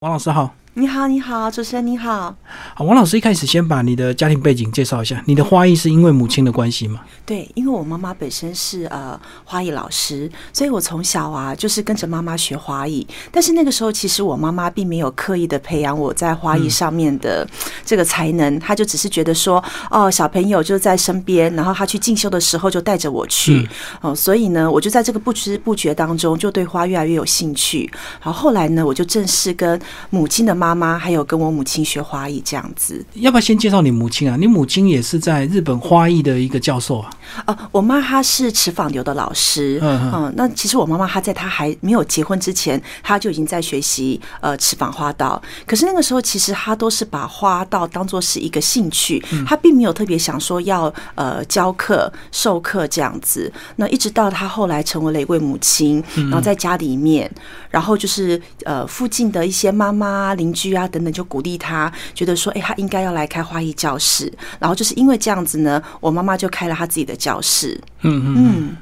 王老师好，你好，你好，主持人你好。好，王老师一开始先把你的家庭背景介绍一下。你的花艺是因为母亲的关系吗？对，因为我妈妈本身是呃花艺老师，所以我从小啊就是跟着妈妈学花艺。但是那个时候，其实我妈妈并没有刻意的培养我在花艺上面的这个才能，她就只是觉得说，哦，小朋友就在身边，然后她去进修的时候就带着我去，哦，所以呢，我就在这个不知不觉当中就对花越来越有兴趣。然后后来呢，我就正式跟母亲的妈妈还有跟我母亲学花艺这样子。要不要先介绍你母亲啊？你母亲也是在日本花艺的一个教授啊。呃，我妈她是持坊流的老师，嗯嗯，那其实我妈妈她在她还没有结婚之前，她就已经在学习呃持坊花道。可是那个时候，其实她都是把花道当做是一个兴趣，她并没有特别想说要呃教课授课这样子。那一直到她后来成为了一位母亲，然后在家里面，然后就是呃附近的一些妈妈邻居啊等等就鼓励他，觉得说哎，他应该要来开花艺教室。然后就是因为这样子呢，我妈妈就开了她自己的。教室，嗯嗯，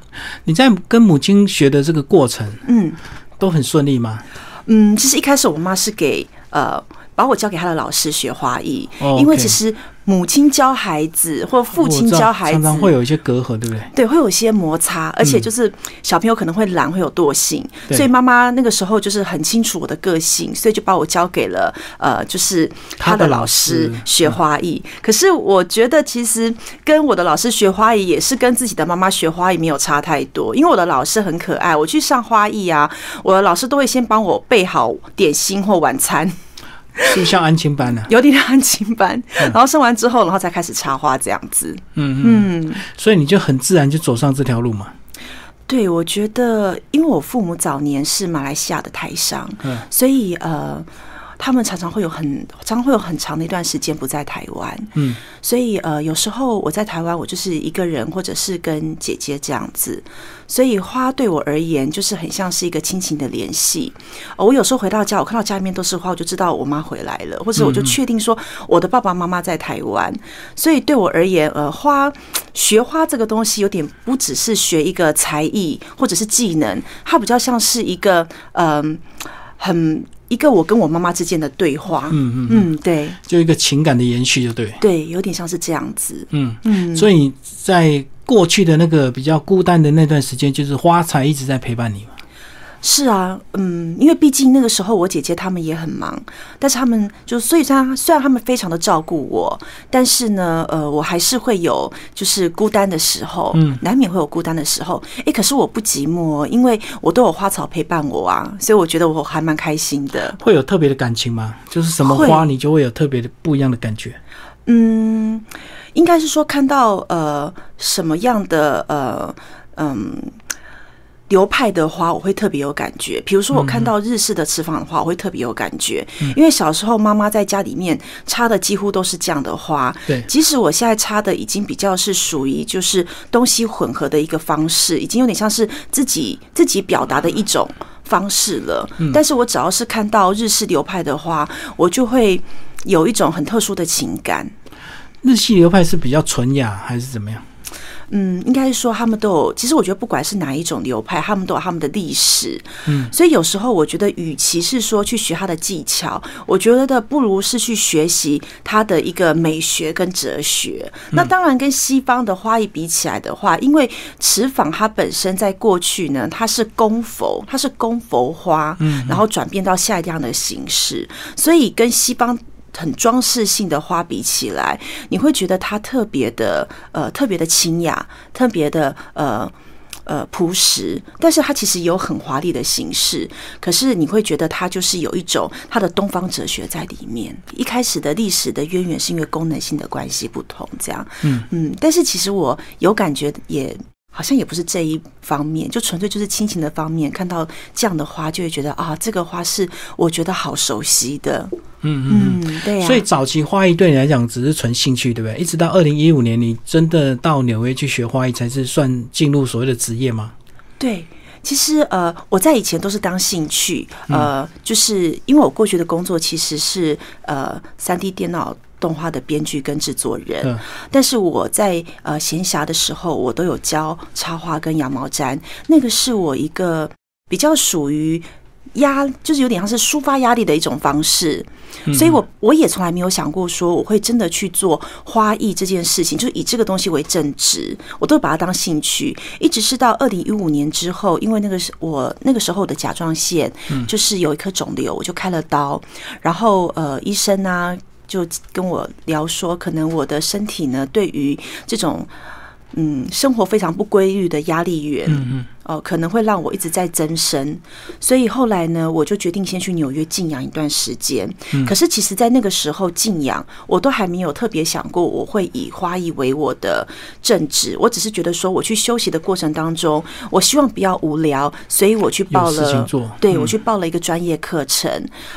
你在跟母亲学的这个过程，嗯，都很顺利吗？嗯，其实一开始我妈是给呃把我交给她的老师学花艺，因为其实。母亲教孩子，或父亲教孩子，常常会有一些隔阂，对不对？对，会有一些摩擦，而且就是小朋友可能会懒，会有惰性，所以妈妈那个时候就是很清楚我的个性，所以就把我交给了呃，就是他的老师学花艺。可是我觉得其实跟我的老师学花艺，也是跟自己的妈妈学花艺没有差太多，因为我的老师很可爱，我去上花艺啊，我的老师都会先帮我备好点心或晚餐。是不是像安亲班呢，有点安亲班，然后生完之后，然后才开始插花这样子。嗯嗯，所以你就很自然就走上这条路嘛。对，我觉得，因为我父母早年是马来西亚的台商，嗯，所以呃。他们常常会有很常常会有很长的一段时间不在台湾，嗯，所以呃，有时候我在台湾，我就是一个人，或者是跟姐姐这样子，所以花对我而言就是很像是一个亲情的联系。我有时候回到家，我看到家里面都是花，我就知道我妈回来了，或者我就确定说我的爸爸妈妈在台湾。所以对我而言，呃，花学花这个东西有点不只是学一个才艺或者是技能，它比较像是一个嗯很。一个我跟我妈妈之间的对话，嗯嗯嗯，对，就一个情感的延续，就对，对，有点像是这样子，嗯嗯，所以在过去的那个比较孤单的那段时间，就是花材一直在陪伴你嘛。是啊，嗯，因为毕竟那个时候我姐姐他们也很忙，但是他们就所以他虽然他们非常的照顾我，但是呢，呃，我还是会有就是孤单的时候，嗯，难免会有孤单的时候。哎，可是我不寂寞，因为我都有花草陪伴我啊，所以我觉得我还蛮开心的。会有特别的感情吗？就是什么花你就会有特别的不一样的感觉？嗯，应该是说看到呃什么样的呃嗯。流派的花我会特别有感觉，比如说我看到日式的瓷坊的花，我会特别有感觉，因为小时候妈妈在家里面插的几乎都是这样的花。对，即使我现在插的已经比较是属于就是东西混合的一个方式，已经有点像是自己自己表达的一种方式了。但是我只要是看到日式流派的花，我就会有一种很特殊的情感。日系流派是比较纯雅还是怎么样？嗯，应该是说他们都有。其实我觉得不管是哪一种流派，他们都有他们的历史。嗯，所以有时候我觉得，与其是说去学他的技巧，我觉得的不如是去学习他的一个美学跟哲学。那当然跟西方的花艺比起来的话，因为瓷坊它本身在过去呢，它是供佛，它是供佛花，嗯，然后转变到下一样的形式，所以跟西方。很装饰性的花比起来，你会觉得它特别的呃特别的清雅，特别的呃呃朴实，但是它其实有很华丽的形式。可是你会觉得它就是有一种它的东方哲学在里面。一开始的历史的渊源是因为功能性的关系不同，这样嗯嗯，但是其实我有感觉也。好像也不是这一方面，就纯粹就是亲情的方面。看到这样的花，就会觉得啊，这个花是我觉得好熟悉的。嗯嗯，对呀。所以早期花艺对你来讲只是纯兴趣，对不对？一直到二零一五年，你真的到纽约去学花艺，才是算进入所谓的职业吗？对，其实呃，我在以前都是当兴趣，呃，就是因为我过去的工作其实是呃三 D 电脑。动画的编剧跟制作人，但是我在呃闲暇的时候，我都有教插画跟羊毛毡。那个是我一个比较属于压，就是有点像是抒发压力的一种方式。所以我我也从来没有想过说我会真的去做花艺这件事情，就是以这个东西为正职，我都把它当兴趣。一直是到二零一五年之后，因为那个是我那个时候的甲状腺，就是有一颗肿瘤，我就开了刀，然后呃医生呢就跟我聊说，可能我的身体呢对于这种。嗯，生活非常不规律的压力源，嗯嗯，哦，可能会让我一直在增生，所以后来呢，我就决定先去纽约静养一段时间。可是其实，在那个时候静养，我都还没有特别想过我会以花艺为我的正职。我只是觉得说，我去休息的过程当中，我希望不要无聊，所以我去报了，对我去报了一个专业课程。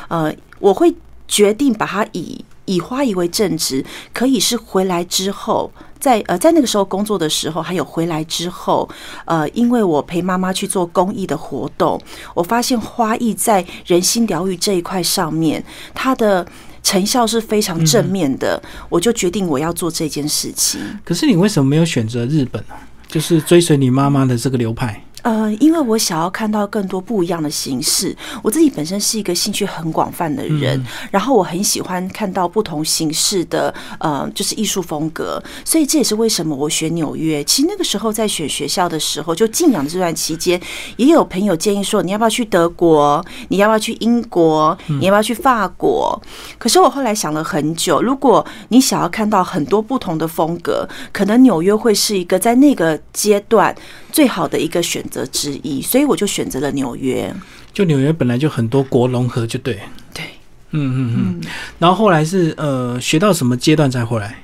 呃，我会决定把它以以花艺为正职，可以是回来之后。在呃，在那个时候工作的时候，还有回来之后，呃，因为我陪妈妈去做公益的活动，我发现花艺在人心疗愈这一块上面，它的成效是非常正面的，我就决定我要做这件事情。可是你为什么没有选择日本呢？就是追随你妈妈的这个流派？呃，因为我想要看到更多不一样的形式。我自己本身是一个兴趣很广泛的人，然后我很喜欢看到不同形式的呃，就是艺术风格。所以这也是为什么我选纽约。其实那个时候在选学校的时候，就静养的这段期间，也有朋友建议说，你要不要去德国？你要不要去英国？你要不要去法国？可是我后来想了很久，如果你想要看到很多不同的风格，可能纽约会是一个在那个阶段。最好的一个选择之一，所以我就选择了纽约。就纽约本来就很多国融合，就对。对，嗯嗯嗯。然后后来是呃，学到什么阶段再回来？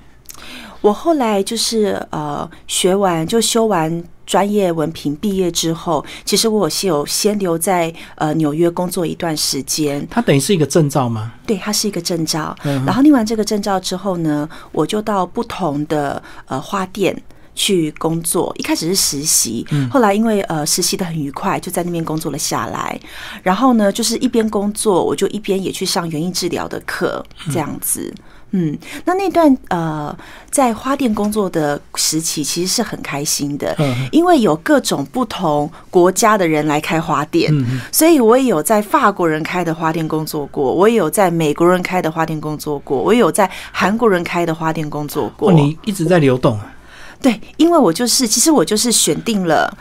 我后来就是呃，学完就修完专业文凭，毕业之后，其实我是有先留在呃纽约工作一段时间。它等于是一个证照吗？对，它是一个证照。然后念完这个证照之后呢，我就到不同的呃花店。去工作，一开始是实习，后来因为呃实习的很愉快，就在那边工作了下来。然后呢，就是一边工作，我就一边也去上园艺治疗的课，这样子。嗯，那那段呃在花店工作的时期，其实是很开心的，因为有各种不同国家的人来开花店，所以我也有在法国人开的花店工作过，我也有在美国人开的花店工作过，我也有在韩国人开的花店工作过。你一直在流动。对，因为我就是，其实我就是选定了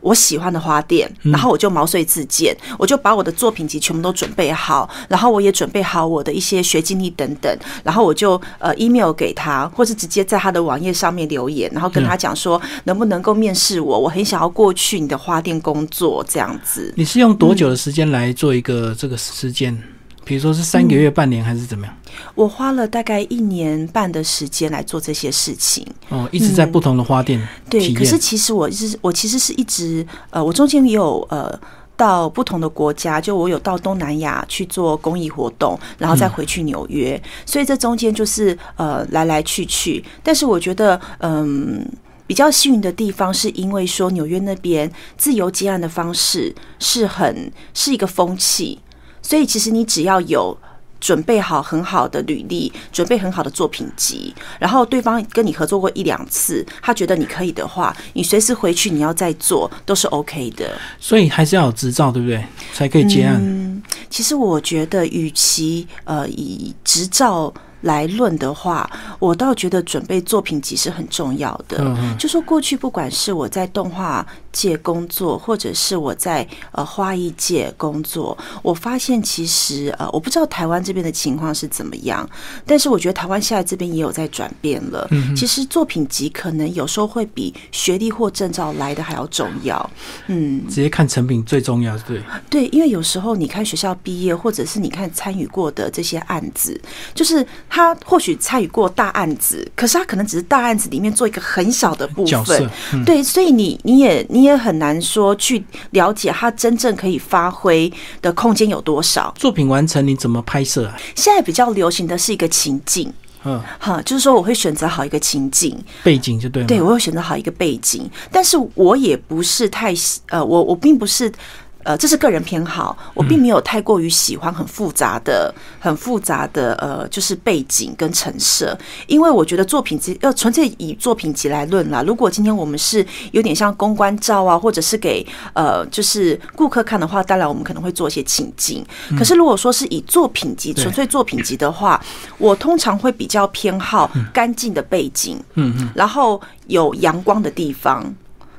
我喜欢的花店，然后我就毛遂自荐，我就把我的作品集全部都准备好，然后我也准备好我的一些学经历等等，然后我就呃 email 给他，或是直接在他的网页上面留言，然后跟他讲说能不能够面试我，我很想要过去你的花店工作这样子。你是用多久的时间来做一个这个时间？比如说是三个月、半年还是怎么样？我花了大概一年半的时间来做这些事情。哦，一直在不同的花店对，可是其实我是我其实是一直呃，我中间也有呃到不同的国家，就我有到东南亚去做公益活动，然后再回去纽约，所以这中间就是呃来来去去。但是我觉得嗯比较幸运的地方，是因为说纽约那边自由接案的方式是很是一个风气。所以，其实你只要有准备好很好的履历，准备很好的作品集，然后对方跟你合作过一两次，他觉得你可以的话，你随时回去你要再做都是 OK 的。所以还是要有执照，对不对？才可以接案。嗯，其实我觉得，与其呃以执照。来论的话，我倒觉得准备作品集是很重要的。就说过去不管是我在动画界工作，或者是我在呃花艺界工作，我发现其实呃我不知道台湾这边的情况是怎么样，但是我觉得台湾现在这边也有在转变了。嗯其实作品集可能有时候会比学历或证照来的还要重要。嗯，直接看成品最重要，对对，因为有时候你看学校毕业，或者是你看参与过的这些案子，就是。他或许参与过大案子，可是他可能只是大案子里面做一个很小的部分，对，所以你你也你也很难说去了解他真正可以发挥的空间有多少。作品完成你怎么拍摄啊？现在比较流行的是一个情境，嗯，好，就是说我会选择好一个情境背景就对了，对我会选择好一个背景，但是我也不是太呃，我我并不是。呃，这是个人偏好，我并没有太过于喜欢很复杂的、很复杂的呃，就是背景跟陈设，因为我觉得作品集要纯粹以作品集来论啦。如果今天我们是有点像公关照啊，或者是给呃就是顾客看的话，当然我们可能会做一些情境。可是如果说是以作品集纯粹作品集的话，我通常会比较偏好干净的背景，嗯嗯，然后有阳光的地方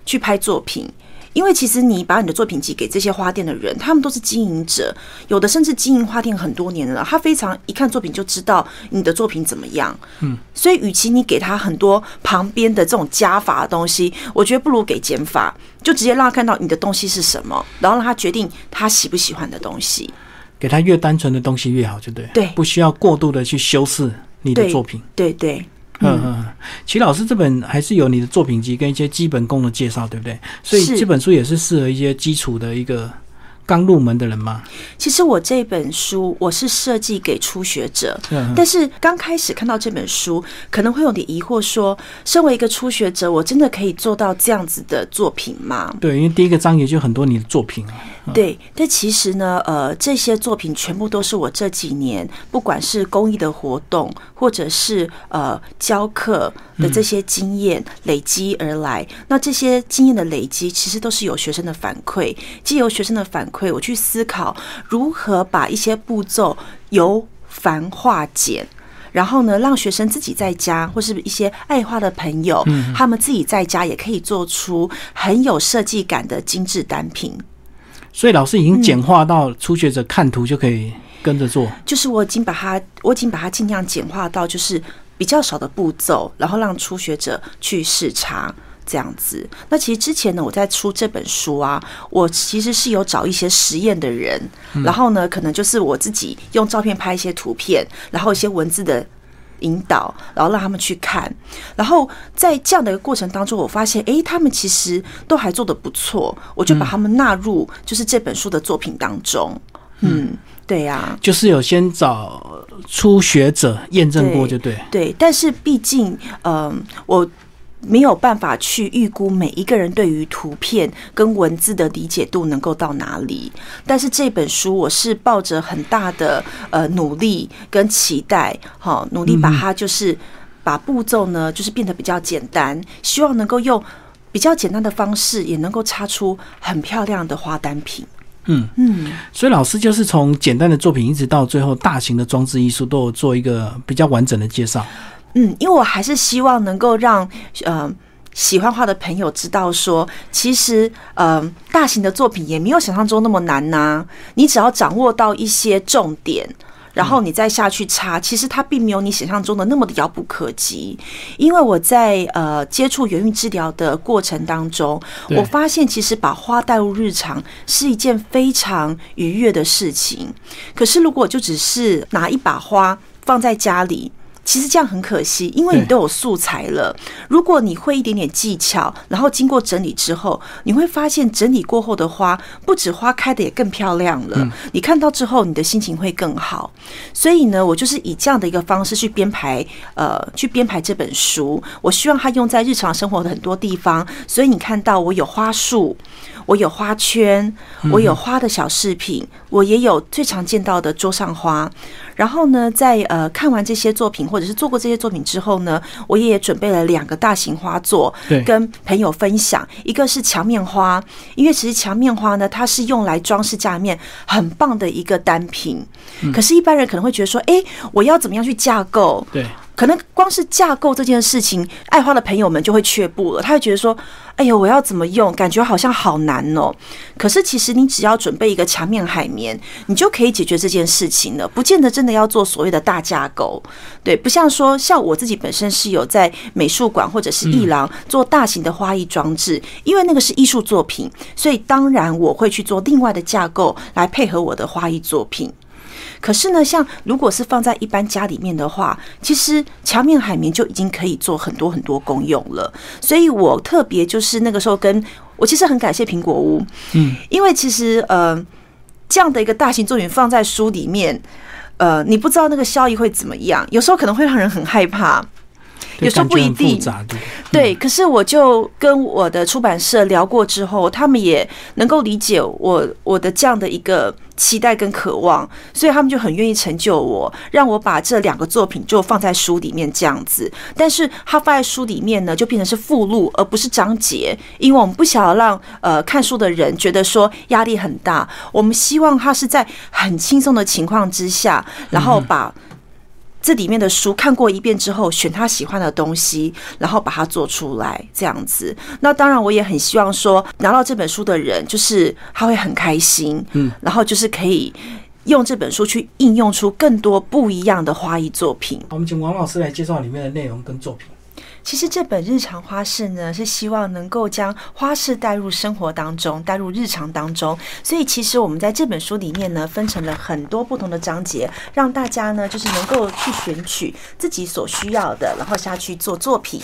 去拍作品。因为其实你把你的作品集给这些花店的人，他们都是经营者，有的甚至经营花店很多年了，他非常一看作品就知道你的作品怎么样。嗯，所以与其你给他很多旁边的这种加法的东西，我觉得不如给减法，就直接让他看到你的东西是什么，然后让他决定他喜不喜欢的东西。给他越单纯的东西越好，就对。对，不需要过度的去修饰你的作品。对对。嗯嗯，齐老师这本还是有你的作品集跟一些基本功的介绍，对不对？所以这本书也是适合一些基础的一个。刚入门的人吗？其实我这本书我是设计给初学者，但是刚开始看到这本书，可能会有点疑惑，说身为一个初学者，我真的可以做到这样子的作品吗？对，因为第一个章节就很多你的作品对，但其实呢，呃，这些作品全部都是我这几年不管是公益的活动，或者是呃教课的这些经验累积而来。那这些经验的累积，其实都是有学生的反馈，既有学生的反。会，我去思考如何把一些步骤由繁化简，然后呢，让学生自己在家，或是一些爱画的朋友，他们自己在家也可以做出很有设计感的精致单品。所以老师已经简化到初学者看图就可以跟着做，就是我已经把它，我已经把它尽量简化到就是比较少的步骤，然后让初学者去视察。这样子，那其实之前呢，我在出这本书啊，我其实是有找一些实验的人，然后呢，可能就是我自己用照片拍一些图片，然后一些文字的引导，然后让他们去看，然后在这样的一个过程当中，我发现，哎，他们其实都还做的不错，我就把他们纳入就是这本书的作品当中。嗯，对呀，就是有先找初学者验证过，就对，对，但是毕竟，嗯，我。没有办法去预估每一个人对于图片跟文字的理解度能够到哪里，但是这本书我是抱着很大的呃努力跟期待，好，努力把它就是把步骤呢就是变得比较简单，希望能够用比较简单的方式也能够擦出很漂亮的花单品。嗯嗯，所以老师就是从简单的作品一直到最后大型的装置艺术都有做一个比较完整的介绍。嗯，因为我还是希望能够让呃喜欢画的朋友知道，说其实呃大型的作品也没有想象中那么难呐。你只要掌握到一些重点，然后你再下去插，其实它并没有你想象中的那么的遥不可及。因为我在呃接触原孕治疗的过程当中，我发现其实把花带入日常是一件非常愉悦的事情。可是如果就只是拿一把花放在家里，其实这样很可惜，因为你都有素材了。如果你会一点点技巧，然后经过整理之后，你会发现整理过后的花，不止花开的也更漂亮了。你看到之后，你的心情会更好。所以呢，我就是以这样的一个方式去编排，呃，去编排这本书。我希望它用在日常生活的很多地方。所以你看到我有花束。我有花圈，我有花的小饰品，我也有最常见到的桌上花。然后呢，在呃看完这些作品或者是做过这些作品之后呢，我也准备了两个大型花座，跟朋友分享。一个是墙面花，因为其实墙面花呢，它是用来装饰家面很棒的一个单品。可是，一般人可能会觉得说，哎，我要怎么样去架构？对。可能光是架构这件事情，爱花的朋友们就会却步了。他会觉得说：“哎呦，我要怎么用？感觉好像好难哦。”可是其实你只要准备一个墙面海绵，你就可以解决这件事情了。不见得真的要做所谓的大架构，对，不像说像我自己本身是有在美术馆或者是艺廊做大型的花艺装置，因为那个是艺术作品，所以当然我会去做另外的架构来配合我的花艺作品。可是呢，像如果是放在一般家里面的话，其实墙面海绵就已经可以做很多很多功用了。所以我特别就是那个时候跟我其实很感谢苹果屋，嗯，因为其实呃这样的一个大型作品放在书里面，呃，你不知道那个效益会怎么样，有时候可能会让人很害怕。有时候不一定。对，可是我就跟我的出版社聊过之后，他们也能够理解我我的这样的一个期待跟渴望，所以他们就很愿意成就我，让我把这两个作品就放在书里面这样子。但是它放在书里面呢，就变成是附录，而不是章节，因为我们不想要让呃看书的人觉得说压力很大。我们希望他是在很轻松的情况之下，然后把。这里面的书看过一遍之后，选他喜欢的东西，然后把它做出来，这样子。那当然，我也很希望说，拿到这本书的人，就是他会很开心，嗯，然后就是可以用这本书去应用出更多不一样的花艺作品。我们请王老师来介绍里面的内容跟作品。其实这本日常花式呢，是希望能够将花式带入生活当中，带入日常当中。所以其实我们在这本书里面呢，分成了很多不同的章节，让大家呢就是能够去选取自己所需要的，然后下去做作品。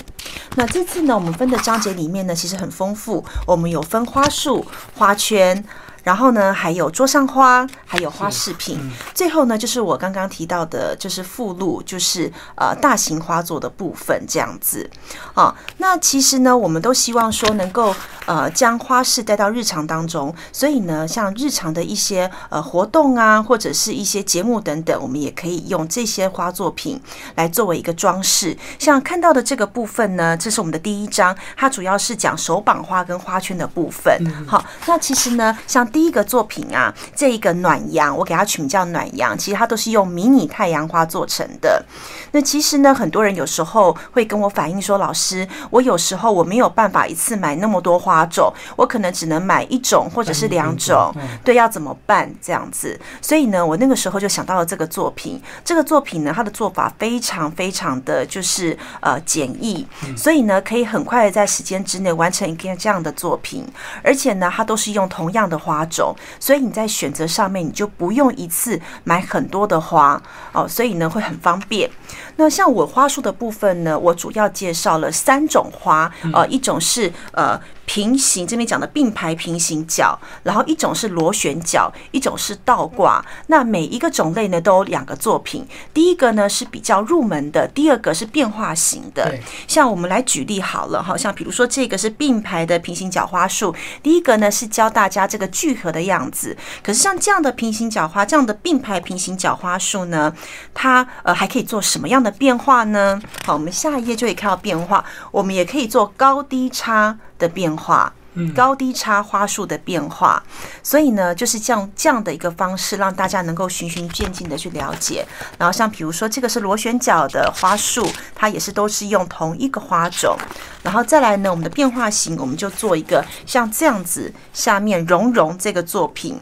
那这次呢，我们分的章节里面呢，其实很丰富。我们有分花束、花圈。然后呢，还有桌上花，还有花饰品。最后呢，就是我刚刚提到的，就是附录，就是呃大型花作的部分这样子啊。那其实呢，我们都希望说能够呃将花饰带到日常当中，所以呢，像日常的一些呃活动啊，或者是一些节目等等，我们也可以用这些花作品来作为一个装饰。像看到的这个部分呢，这是我们的第一章，它主要是讲手绑花跟花圈的部分。好，那其实呢，像第一个作品啊，这一个暖阳，我给它取名叫暖阳。其实它都是用迷你太阳花做成的。那其实呢，很多人有时候会跟我反映说，老师，我有时候我没有办法一次买那么多花种，我可能只能买一种或者是两种，对，要怎么办？这样子。所以呢，我那个时候就想到了这个作品。这个作品呢，它的做法非常非常的就是呃简易，所以呢，可以很快的在时间之内完成一个这样的作品，而且呢，它都是用同样的花。种，所以你在选择上面，你就不用一次买很多的花哦，所以呢会很方便。那像我花束的部分呢，我主要介绍了三种花，呃，一种是呃。平行这边讲的并排平行角，然后一种是螺旋角，一种是倒挂。那每一个种类呢都有两个作品。第一个呢是比较入门的，第二个是变化型的。像我们来举例好了，好像比如说这个是并排的平行角花束，第一个呢是教大家这个聚合的样子。可是像这样的平行角花，这样的并排平行角花束呢，它呃还可以做什么样的变化呢？好，我们下一页就可以看到变化。我们也可以做高低差。的变化，高低差花束的变化，所以呢，就是这样这样的一个方式，让大家能够循序渐进的去了解。然后像比如说这个是螺旋角的花束，它也是都是用同一个花种。然后再来呢，我们的变化型，我们就做一个像这样子，下面绒绒这个作品。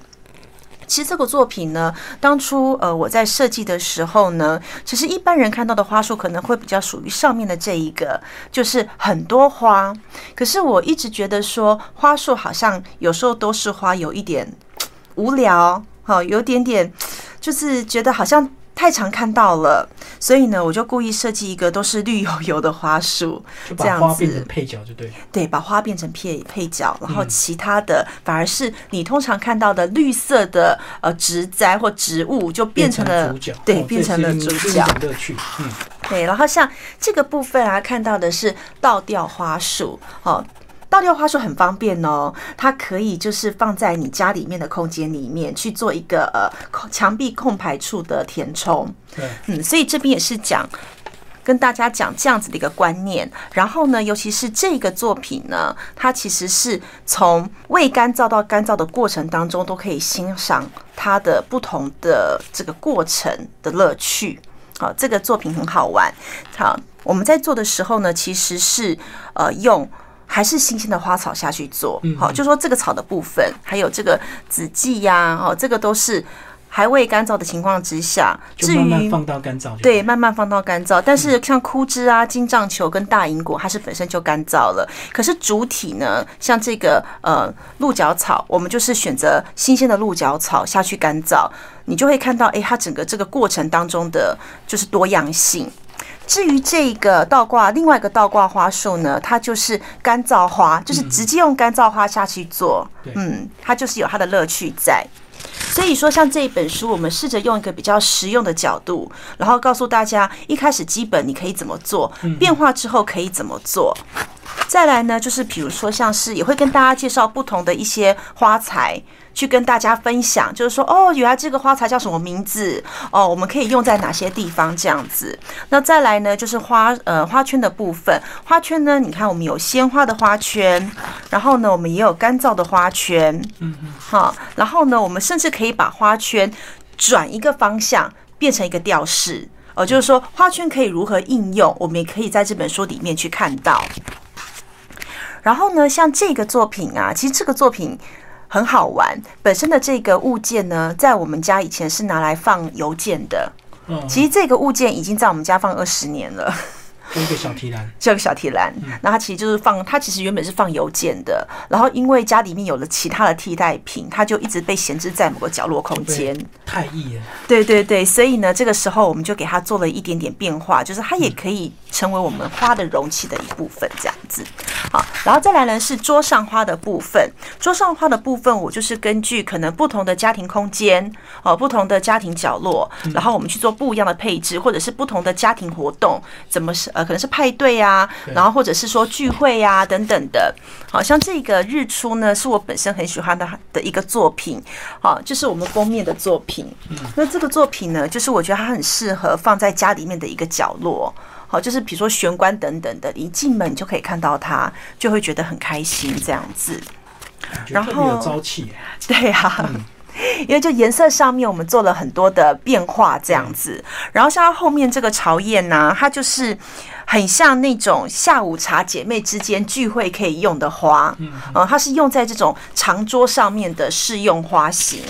其实这个作品呢，当初呃我在设计的时候呢，其实一般人看到的花束可能会比较属于上面的这一个，就是很多花。可是我一直觉得说，花束好像有时候都是花，有一点无聊，好，有点点，就是觉得好像。太常看到了，所以呢，我就故意设计一个都是绿油油的花束，这样子变成配角就对。对，把花变成配配角，然后其他的反而是你通常看到的绿色的呃植栽或植物就变成了主角，对，变成了主角。乐趣，嗯，对。然后像这个部分啊，看到的是倒吊花束，哦。倒吊花束很方便哦，它可以就是放在你家里面的空间里面去做一个呃墙壁空排处的填充。对，嗯，所以这边也是讲跟大家讲这样子的一个观念。然后呢，尤其是这个作品呢，它其实是从未干燥到干燥的过程当中，都可以欣赏它的不同的这个过程的乐趣。好，这个作品很好玩。好，我们在做的时候呢，其实是呃用。还是新鲜的花草下去做好，就说这个草的部分，还有这个紫荠呀，哦，这个都是还未干燥的情况之下，至于放到干燥，对，慢慢放到干燥。但是像枯枝啊、金杖球跟大银果，它是本身就干燥了。可是主体呢，像这个呃鹿角草，我们就是选择新鲜的鹿角草下去干燥，你就会看到，哎，它整个这个过程当中的就是多样性。至于这个倒挂，另外一个倒挂花束呢，它就是干燥花，就是直接用干燥花下去做，嗯，它就是有它的乐趣在。所以说，像这一本书，我们试着用一个比较实用的角度，然后告诉大家，一开始基本你可以怎么做，变化之后可以怎么做。再来呢，就是比如说，像是也会跟大家介绍不同的一些花材。去跟大家分享，就是说，哦，原来这个花材叫什么名字？哦，我们可以用在哪些地方？这样子。那再来呢，就是花呃花圈的部分。花圈呢，你看我们有鲜花的花圈，然后呢，我们也有干燥的花圈。嗯嗯。好，然后呢，我们甚至可以把花圈转一个方向，变成一个吊饰。哦，就是说花圈可以如何应用，我们也可以在这本书里面去看到。然后呢，像这个作品啊，其实这个作品。很好玩，本身的这个物件呢，在我们家以前是拿来放邮件的。嗯，其实这个物件已经在我们家放二十年了。一个小提篮，这个小提篮，那它其实就是放，它其实原本是放邮件的，然后因为家里面有了其他的替代品，它就一直被闲置在某个角落空间。太易了。对对对，所以呢，这个时候我们就给它做了一点点变化，就是它也可以成为我们花的容器的一部分，这样子。好，然后再来呢是桌上花的部分，桌上花的部分，我就是根据可能不同的家庭空间，哦，不同的家庭角落，然后我们去做不一样的配置，或者是不同的家庭活动，怎么是呃。可能是派对啊，然后或者是说聚会呀等等的，好像这个日出呢，是我本身很喜欢的的一个作品，好，就是我们封面的作品。那这个作品呢，就是我觉得它很适合放在家里面的一个角落，好，就是比如说玄关等等的，一进门就可以看到它，就会觉得很开心这样子。然后有朝气，对呀。因为就颜色上面，我们做了很多的变化，这样子。然后像它后面这个朝宴呢，它就是很像那种下午茶姐妹之间聚会可以用的花，嗯，它是用在这种长桌上面的试用花型。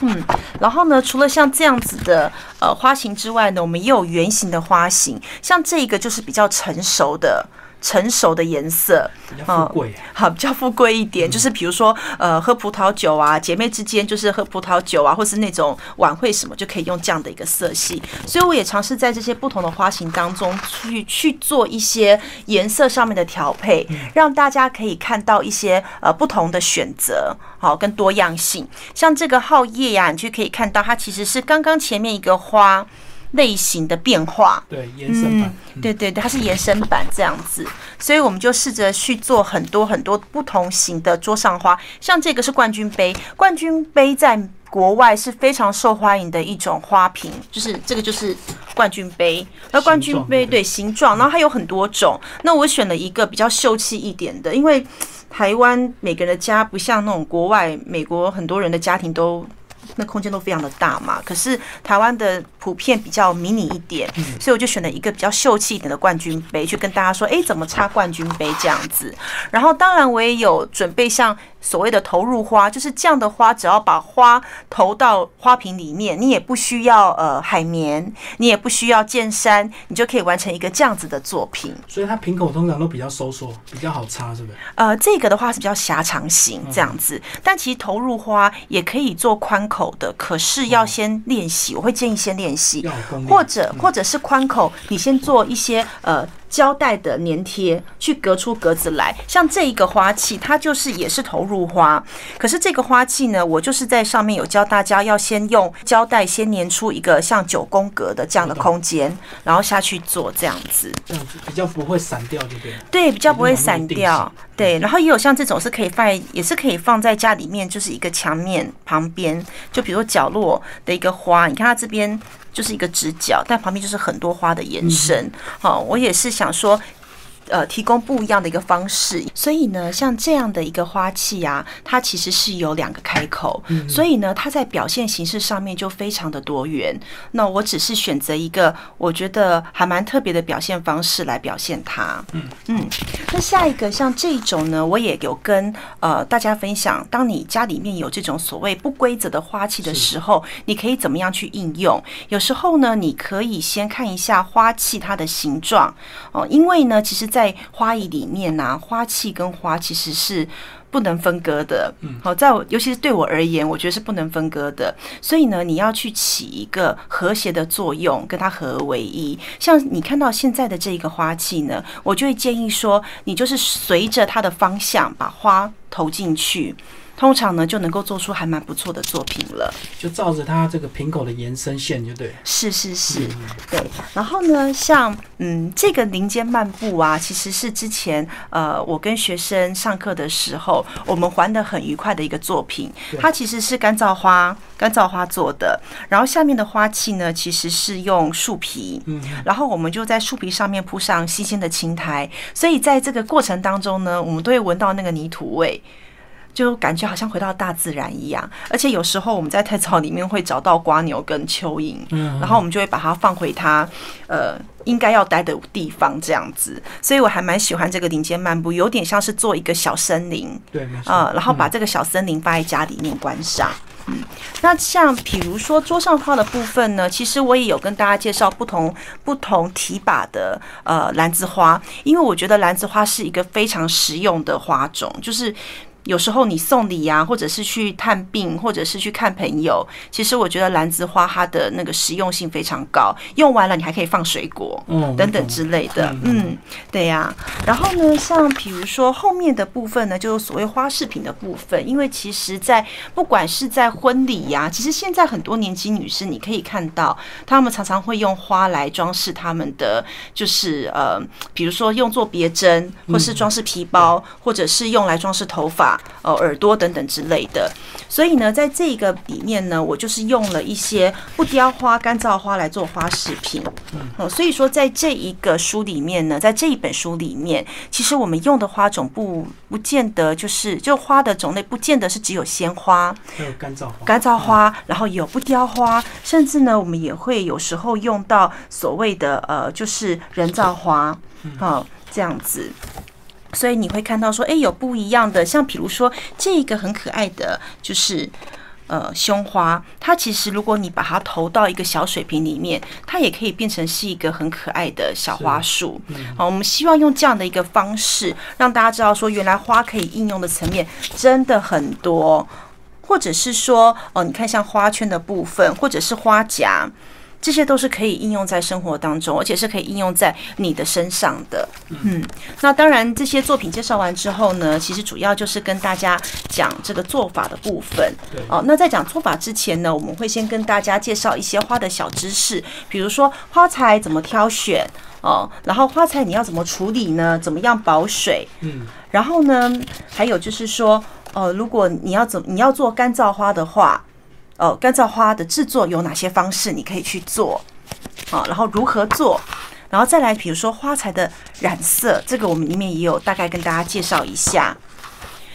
嗯。然后呢，除了像这样子的呃花型之外呢，我们也有圆形的花型，像这个就是比较成熟的。成熟的颜色，比较富贵，好，比较富贵一点。就是比如说，呃，喝葡萄酒啊，姐妹之间就是喝葡萄酒啊，或是那种晚会什么，就可以用这样的一个色系。所以我也尝试在这些不同的花型当中去去做一些颜色上面的调配，让大家可以看到一些呃不同的选择，好，跟多样性。像这个浩叶呀，你就可以看到它其实是刚刚前面一个花。类型的变化，对延伸版，对对对，它是延伸版这样子，所以我们就试着去做很多很多不同型的桌上花，像这个是冠军杯，冠军杯在国外是非常受欢迎的一种花瓶，就是这个就是冠军杯，那冠军杯对形状，然后它有很多种，那我选了一个比较秀气一点的，因为台湾每个人的家不像那种国外美国很多人的家庭都。那空间都非常的大嘛，可是台湾的普遍比较迷你一点，所以我就选了一个比较秀气一点的冠军杯，去跟大家说，哎，怎么插冠军杯这样子。然后当然我也有准备像。所谓的投入花，就是这样的花，只要把花投到花瓶里面，你也不需要呃海绵，你也不需要剑山，你就可以完成一个这样子的作品。所以它瓶口通常都比较收缩，比较好插，是不是？呃，这个的话是比较狭长型这样子，但其实投入花也可以做宽口的，可是要先练习，我会建议先练习，或者或者是宽口，你先做一些呃。胶带的粘贴去隔出格子来，像这一个花器，它就是也是投入花。可是这个花器呢，我就是在上面有教大家要先用胶带先粘出一个像九宫格的这样的空间，然后下去做这样子，这样子比较不会散掉，对不对？对，比较不会散掉。对，然后也有像这种是可以放，也是可以放在家里面，就是一个墙面旁边，就比如说角落的一个花，你看它这边。就是一个直角，但旁边就是很多花的延伸。好，我也是想说。呃，提供不一样的一个方式，所以呢，像这样的一个花器啊，它其实是有两个开口，所以呢，它在表现形式上面就非常的多元。那我只是选择一个我觉得还蛮特别的表现方式来表现它。嗯嗯。那下一个像这种呢，我也有跟呃大家分享，当你家里面有这种所谓不规则的花器的时候，你可以怎么样去应用？有时候呢，你可以先看一下花器它的形状哦，因为呢，其实在在花艺里面呢，花器跟花其实是不能分割的。嗯，好，在我尤其是对我而言，我觉得是不能分割的。所以呢，你要去起一个和谐的作用，跟它合而为一。像你看到现在的这一个花器呢，我就会建议说，你就是随着它的方向把花投进去。通常呢就能够做出还蛮不错的作品了。就照着它这个瓶口的延伸线就对。是是是，对。然后呢，像嗯这个林间漫步啊，其实是之前呃我跟学生上课的时候，我们玩的很愉快的一个作品。它其实是干燥花干燥花做的，然后下面的花器呢其实是用树皮，嗯，然后我们就在树皮上面铺上新鲜的青苔，所以在这个过程当中呢，我们都会闻到那个泥土味。就感觉好像回到大自然一样，而且有时候我们在太草里面会找到瓜牛跟蚯蚓，嗯，然后我们就会把它放回它呃应该要待的地方，这样子。所以我还蛮喜欢这个林间漫步，有点像是做一个小森林，对，啊，然后把这个小森林放在家里面观赏。嗯，那像比如说桌上花的部分呢，其实我也有跟大家介绍不同不同提把的呃篮子花，因为我觉得篮子花是一个非常实用的花种，就是。有时候你送礼呀，或者是去探病，或者是去看朋友，其实我觉得兰子花它的那个实用性非常高，用完了你还可以放水果，嗯，等等之类的，嗯，对呀。然后呢，像比如说后面的部分呢，就是所谓花饰品的部分，因为其实，在不管是在婚礼呀，其实现在很多年轻女士，你可以看到，她们常常会用花来装饰她们的，就是呃，比如说用作别针，或是装饰皮包，或者是用来装饰头发。哦，耳朵等等之类的，所以呢，在这个里面呢，我就是用了一些不雕花、干燥花来做花饰品。嗯，所以说在这一个书里面呢，在这一本书里面，其实我们用的花种不不见得就是就花的种类，不见得是只有鲜花，还有干燥花，干燥花，然后有不雕花，甚至呢，我们也会有时候用到所谓的呃，就是人造花，好这样子。所以你会看到说，哎，有不一样的，像比如说这个很可爱的，就是呃胸花，它其实如果你把它投到一个小水瓶里面，它也可以变成是一个很可爱的小花束。好，我们希望用这样的一个方式，让大家知道说，原来花可以应用的层面真的很多，或者是说，哦，你看像花圈的部分，或者是花夹。这些都是可以应用在生活当中，而且是可以应用在你的身上的。嗯，那当然，这些作品介绍完之后呢，其实主要就是跟大家讲这个做法的部分。哦，那在讲做法之前呢，我们会先跟大家介绍一些花的小知识，比如说花材怎么挑选哦，然后花材你要怎么处理呢？怎么样保水？嗯，然后呢，还有就是说，呃，如果你要怎你要做干燥花的话。哦，干燥花的制作有哪些方式你可以去做？啊，然后如何做？然后再来，比如说花材的染色，这个我们里面也有大概跟大家介绍一下。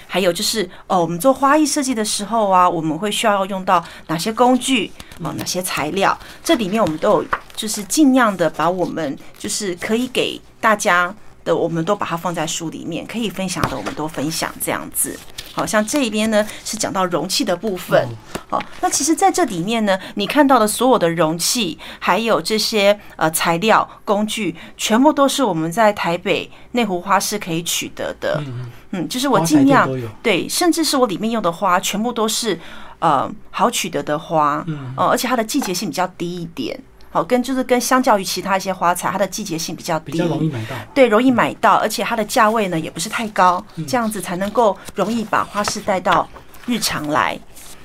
还有就是，哦，我们做花艺设计的时候啊，我们会需要用到哪些工具？哦，哪些材料？这里面我们都有，就是尽量的把我们就是可以给大家的，我们都把它放在书里面，可以分享的我们都分享，这样子。好像这一边呢是讲到容器的部分，好，那其实在这里面呢，你看到的所有的容器，还有这些呃材料工具，全部都是我们在台北内湖花市可以取得的。嗯嗯，就是我尽量对，甚至是我里面用的花，全部都是呃好取得的花，嗯，而且它的季节性比较低一点。好，跟就是跟相较于其他一些花材，它的季节性比较低，比较容易买到。对，容易买到，而且它的价位呢也不是太高，这样子才能够容易把花式带到日常来。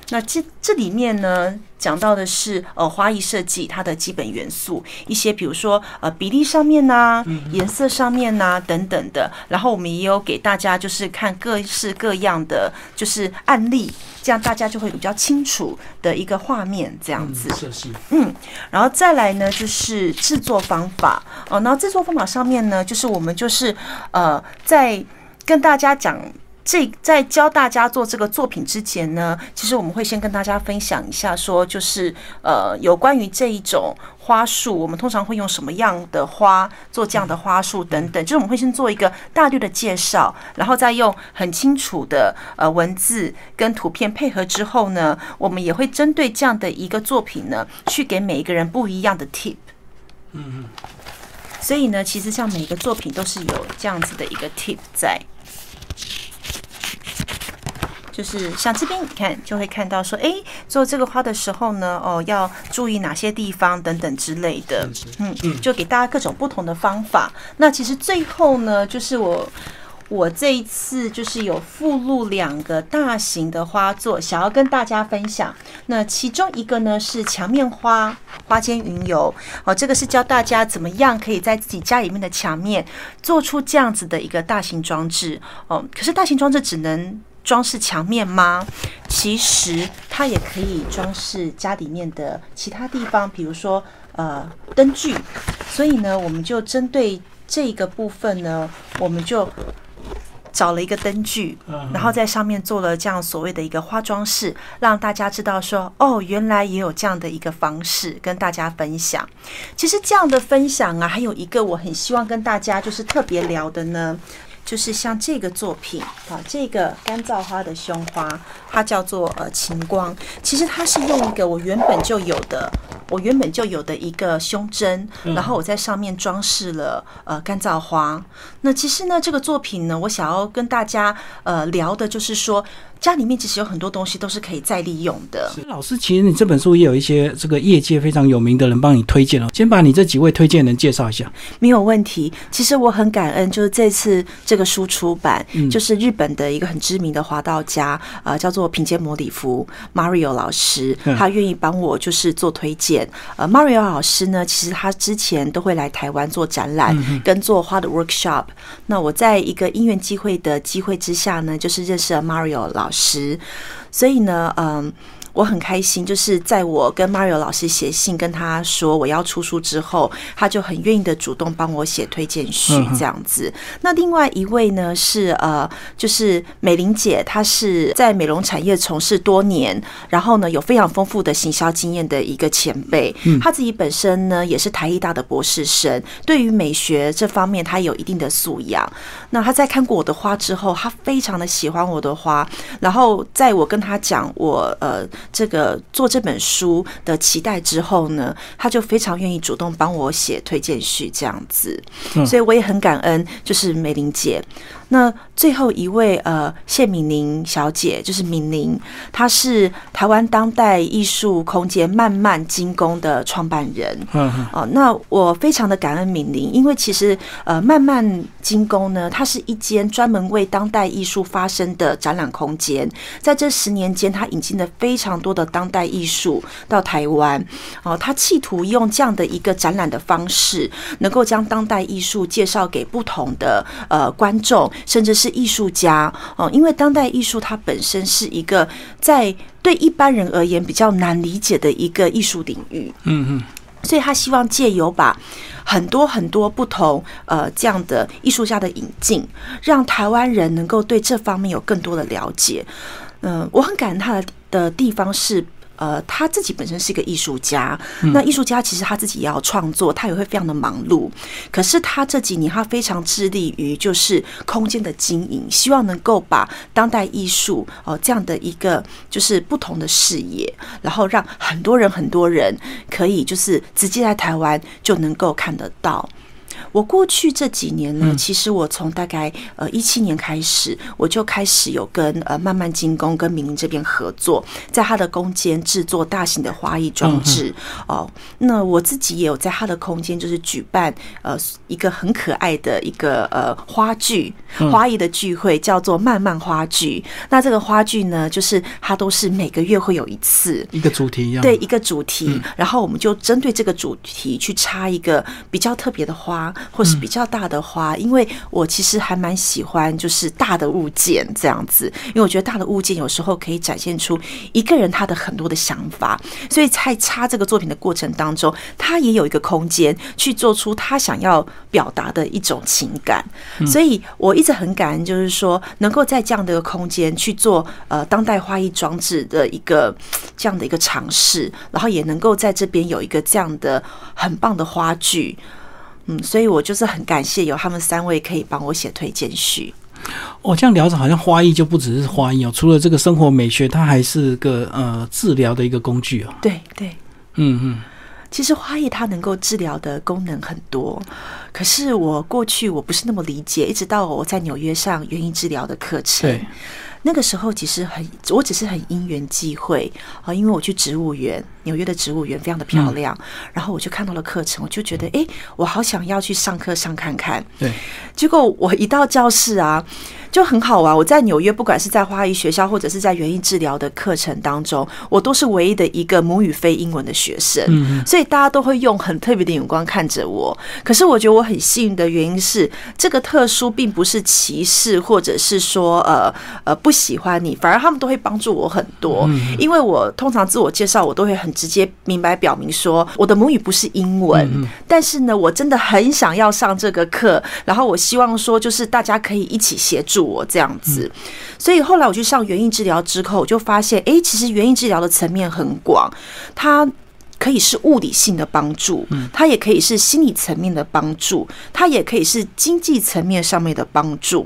那这这里面呢？讲到的是呃花艺设计它的基本元素，一些比如说呃比例上面呐，颜色上面呐等等的。然后我们也有给大家就是看各式各样的就是案例，这样大家就会比较清楚的一个画面这样子。设计。嗯，然后再来呢就是制作方法哦，然后制作方法上面呢就是我们就是呃在跟大家讲。这在教大家做这个作品之前呢，其实我们会先跟大家分享一下，说就是呃有关于这一种花束，我们通常会用什么样的花做这样的花束等等，就是我们会先做一个大略的介绍，然后再用很清楚的呃文字跟图片配合之后呢，我们也会针对这样的一个作品呢，去给每一个人不一样的 tip。嗯嗯。所以呢，其实像每个作品都是有这样子的一个 tip 在。就是像这边，你看就会看到说，哎，做这个花的时候呢，哦，要注意哪些地方等等之类的，嗯嗯，就给大家各种不同的方法。那其实最后呢，就是我我这一次就是有附录两个大型的花作，想要跟大家分享。那其中一个呢是墙面花花间云游，哦，这个是教大家怎么样可以在自己家里面的墙面做出这样子的一个大型装置。哦，可是大型装置只能装饰墙面吗？其实它也可以装饰家里面的其他地方，比如说呃灯具。所以呢，我们就针对这个部分呢，我们就。找了一个灯具，然后在上面做了这样所谓的一个花装饰，让大家知道说，哦，原来也有这样的一个方式跟大家分享。其实这样的分享啊，还有一个我很希望跟大家就是特别聊的呢，就是像这个作品啊，这个干燥花的胸花，它叫做呃晴光。其实它是用一个我原本就有的。我原本就有的一个胸针，然后我在上面装饰了呃干燥花。那其实呢，这个作品呢，我想要跟大家呃聊的就是说。家里面其实有很多东西都是可以再利用的。老师，其实你这本书也有一些这个业界非常有名的人帮你推荐了。先把你这几位推荐人介绍一下。没有问题。其实我很感恩，就是这次这个书出版，就是日本的一个很知名的滑道家，呃，叫做品鉴摩里夫 Mario 老师，他愿意帮我就是做推荐。呃，Mario 老师呢，其实他之前都会来台湾做展览跟做花的 workshop。那我在一个因缘机会的机会之下呢，就是认识了 Mario 老。时，所以呢，嗯。我很开心，就是在我跟 Mario 老师写信跟他说我要出书之后，他就很愿意的主动帮我写推荐序这样子。那另外一位呢是呃，就是美玲姐，她是在美容产业从事多年，然后呢有非常丰富的行销经验的一个前辈。她自己本身呢也是台艺大的博士生，对于美学这方面她有一定的素养。那她在看过我的花之后，她非常的喜欢我的花，然后在我跟她讲我呃。这个做这本书的期待之后呢，他就非常愿意主动帮我写推荐序这样子，所以我也很感恩，就是美玲姐。那最后一位呃，谢敏玲小姐就是敏玲，她是台湾当代艺术空间慢慢精工的创办人。嗯哦，那我非常的感恩敏玲，因为其实呃，慢慢精工呢，它是一间专门为当代艺术发声的展览空间。在这十年间，它引进了非常多的当代艺术到台湾。哦，它企图用这样的一个展览的方式，能够将当代艺术介绍给不同的呃观众。甚至是艺术家哦，因为当代艺术它本身是一个在对一般人而言比较难理解的一个艺术领域，嗯嗯，所以他希望借由把很多很多不同呃这样的艺术家的引进，让台湾人能够对这方面有更多的了解。嗯，我很感恩他的的地方是。呃，他自己本身是一个艺术家，那艺术家其实他自己也要创作，他也会非常的忙碌。可是他这几年他非常致力于就是空间的经营，希望能够把当代艺术哦这样的一个就是不同的视野，然后让很多人很多人可以就是直接在台湾就能够看得到。我过去这几年呢，其实我从大概呃一七年开始，我就开始有跟呃慢慢精工跟明明这边合作，在他的空间制作大型的花艺装置哦。那我自己也有在他的空间，就是举办呃一个很可爱的一个呃花剧花艺的聚会，叫做慢慢花剧。那这个花剧呢，就是它都是每个月会有一次一个主题一样，对一个主题，然后我们就针对这个主题去插一个比较特别的花。或是比较大的花，因为我其实还蛮喜欢就是大的物件这样子，因为我觉得大的物件有时候可以展现出一个人他的很多的想法，所以在插这个作品的过程当中，他也有一个空间去做出他想要表达的一种情感，所以我一直很感恩，就是说能够在这样的一个空间去做呃当代花艺装置的一个这样的一个尝试，然后也能够在这边有一个这样的很棒的花具。嗯，所以我就是很感谢有他们三位可以帮我写推荐序。哦，这样聊着好像花艺就不只是花艺哦，除了这个生活美学，它还是个呃治疗的一个工具哦。对对，嗯嗯，其实花艺它能够治疗的功能很多，可是我过去我不是那么理解，一直到我在纽约上园艺治疗的课程。那个时候其实很，我只是很因缘际会啊，因为我去植物园，纽约的植物园非常的漂亮，然后我就看到了课程，我就觉得，哎，我好想要去上课上看看。对，结果我一到教室啊。就很好玩。我在纽约，不管是在花艺学校或者是在园艺治疗的课程当中，我都是唯一的一个母语非英文的学生，所以大家都会用很特别的眼光看着我。可是我觉得我很幸运的原因是，这个特殊并不是歧视，或者是说呃呃不喜欢你，反而他们都会帮助我很多。因为我通常自我介绍，我都会很直接明白表明说，我的母语不是英文，但是呢，我真的很想要上这个课，然后我希望说，就是大家可以一起协助。我这样子，所以后来我去上园艺治疗之后，我就发现，哎，其实园艺治疗的层面很广，它可以是物理性的帮助，它也可以是心理层面的帮助，它也可以是经济层面上面的帮助，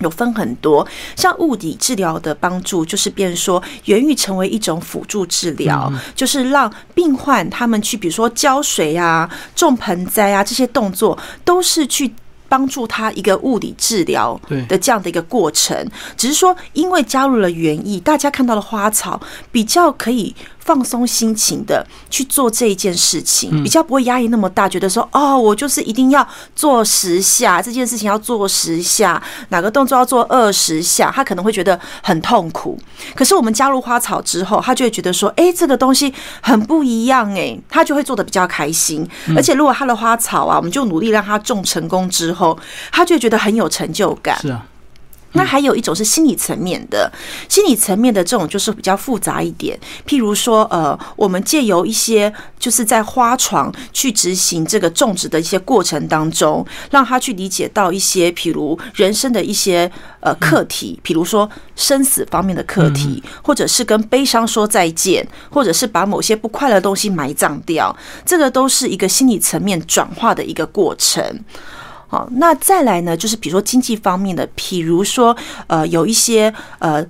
有分很多。像物理治疗的帮助，就是变说园艺成为一种辅助治疗，就是让病患他们去，比如说浇水啊、种盆栽啊这些动作，都是去。帮助他一个物理治疗的这样的一个过程，只是说因为加入了园艺，大家看到了花草，比较可以。放松心情的去做这一件事情，比较不会压力那么大，觉得说哦，我就是一定要做十下，这件事情要做十下，哪个动作要做二十下，他可能会觉得很痛苦。可是我们加入花草之后，他就会觉得说，哎，这个东西很不一样，哎，他就会做的比较开心。而且如果他的花草啊，我们就努力让他种成功之后，他就会觉得很有成就感。是啊。那还有一种是心理层面的，心理层面的这种就是比较复杂一点。譬如说，呃，我们借由一些就是在花床去执行这个种植的一些过程当中，让他去理解到一些譬如人生的一些呃课题，譬如说生死方面的课题，或者是跟悲伤说再见，或者是把某些不快乐的东西埋葬掉，这个都是一个心理层面转化的一个过程。好，那再来呢？就是比如说经济方面的，譬如说，呃，有一些呃。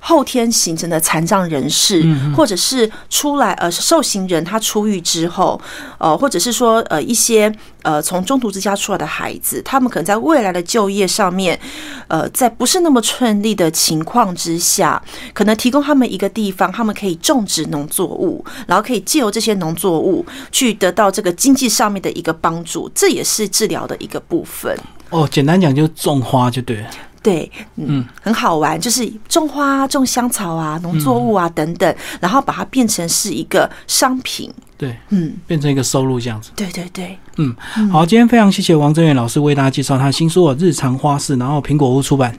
后天形成的残障人士，或者是出来呃受刑人，他出狱之后，呃，或者是说呃一些呃从中途之家出来的孩子，他们可能在未来的就业上面，呃，在不是那么顺利的情况之下，可能提供他们一个地方，他们可以种植农作物，然后可以借由这些农作物去得到这个经济上面的一个帮助，这也是治疗的一个部分。哦，简单讲就种花就对了。对，嗯，很好玩，就是种花、种香草啊、农作物啊等等，然后把它变成是一个商品，对，嗯，变成一个收入这样子。对对对，嗯，好，今天非常谢谢王正远老师为大家介绍他新书《日常花式》，然后苹果屋出版。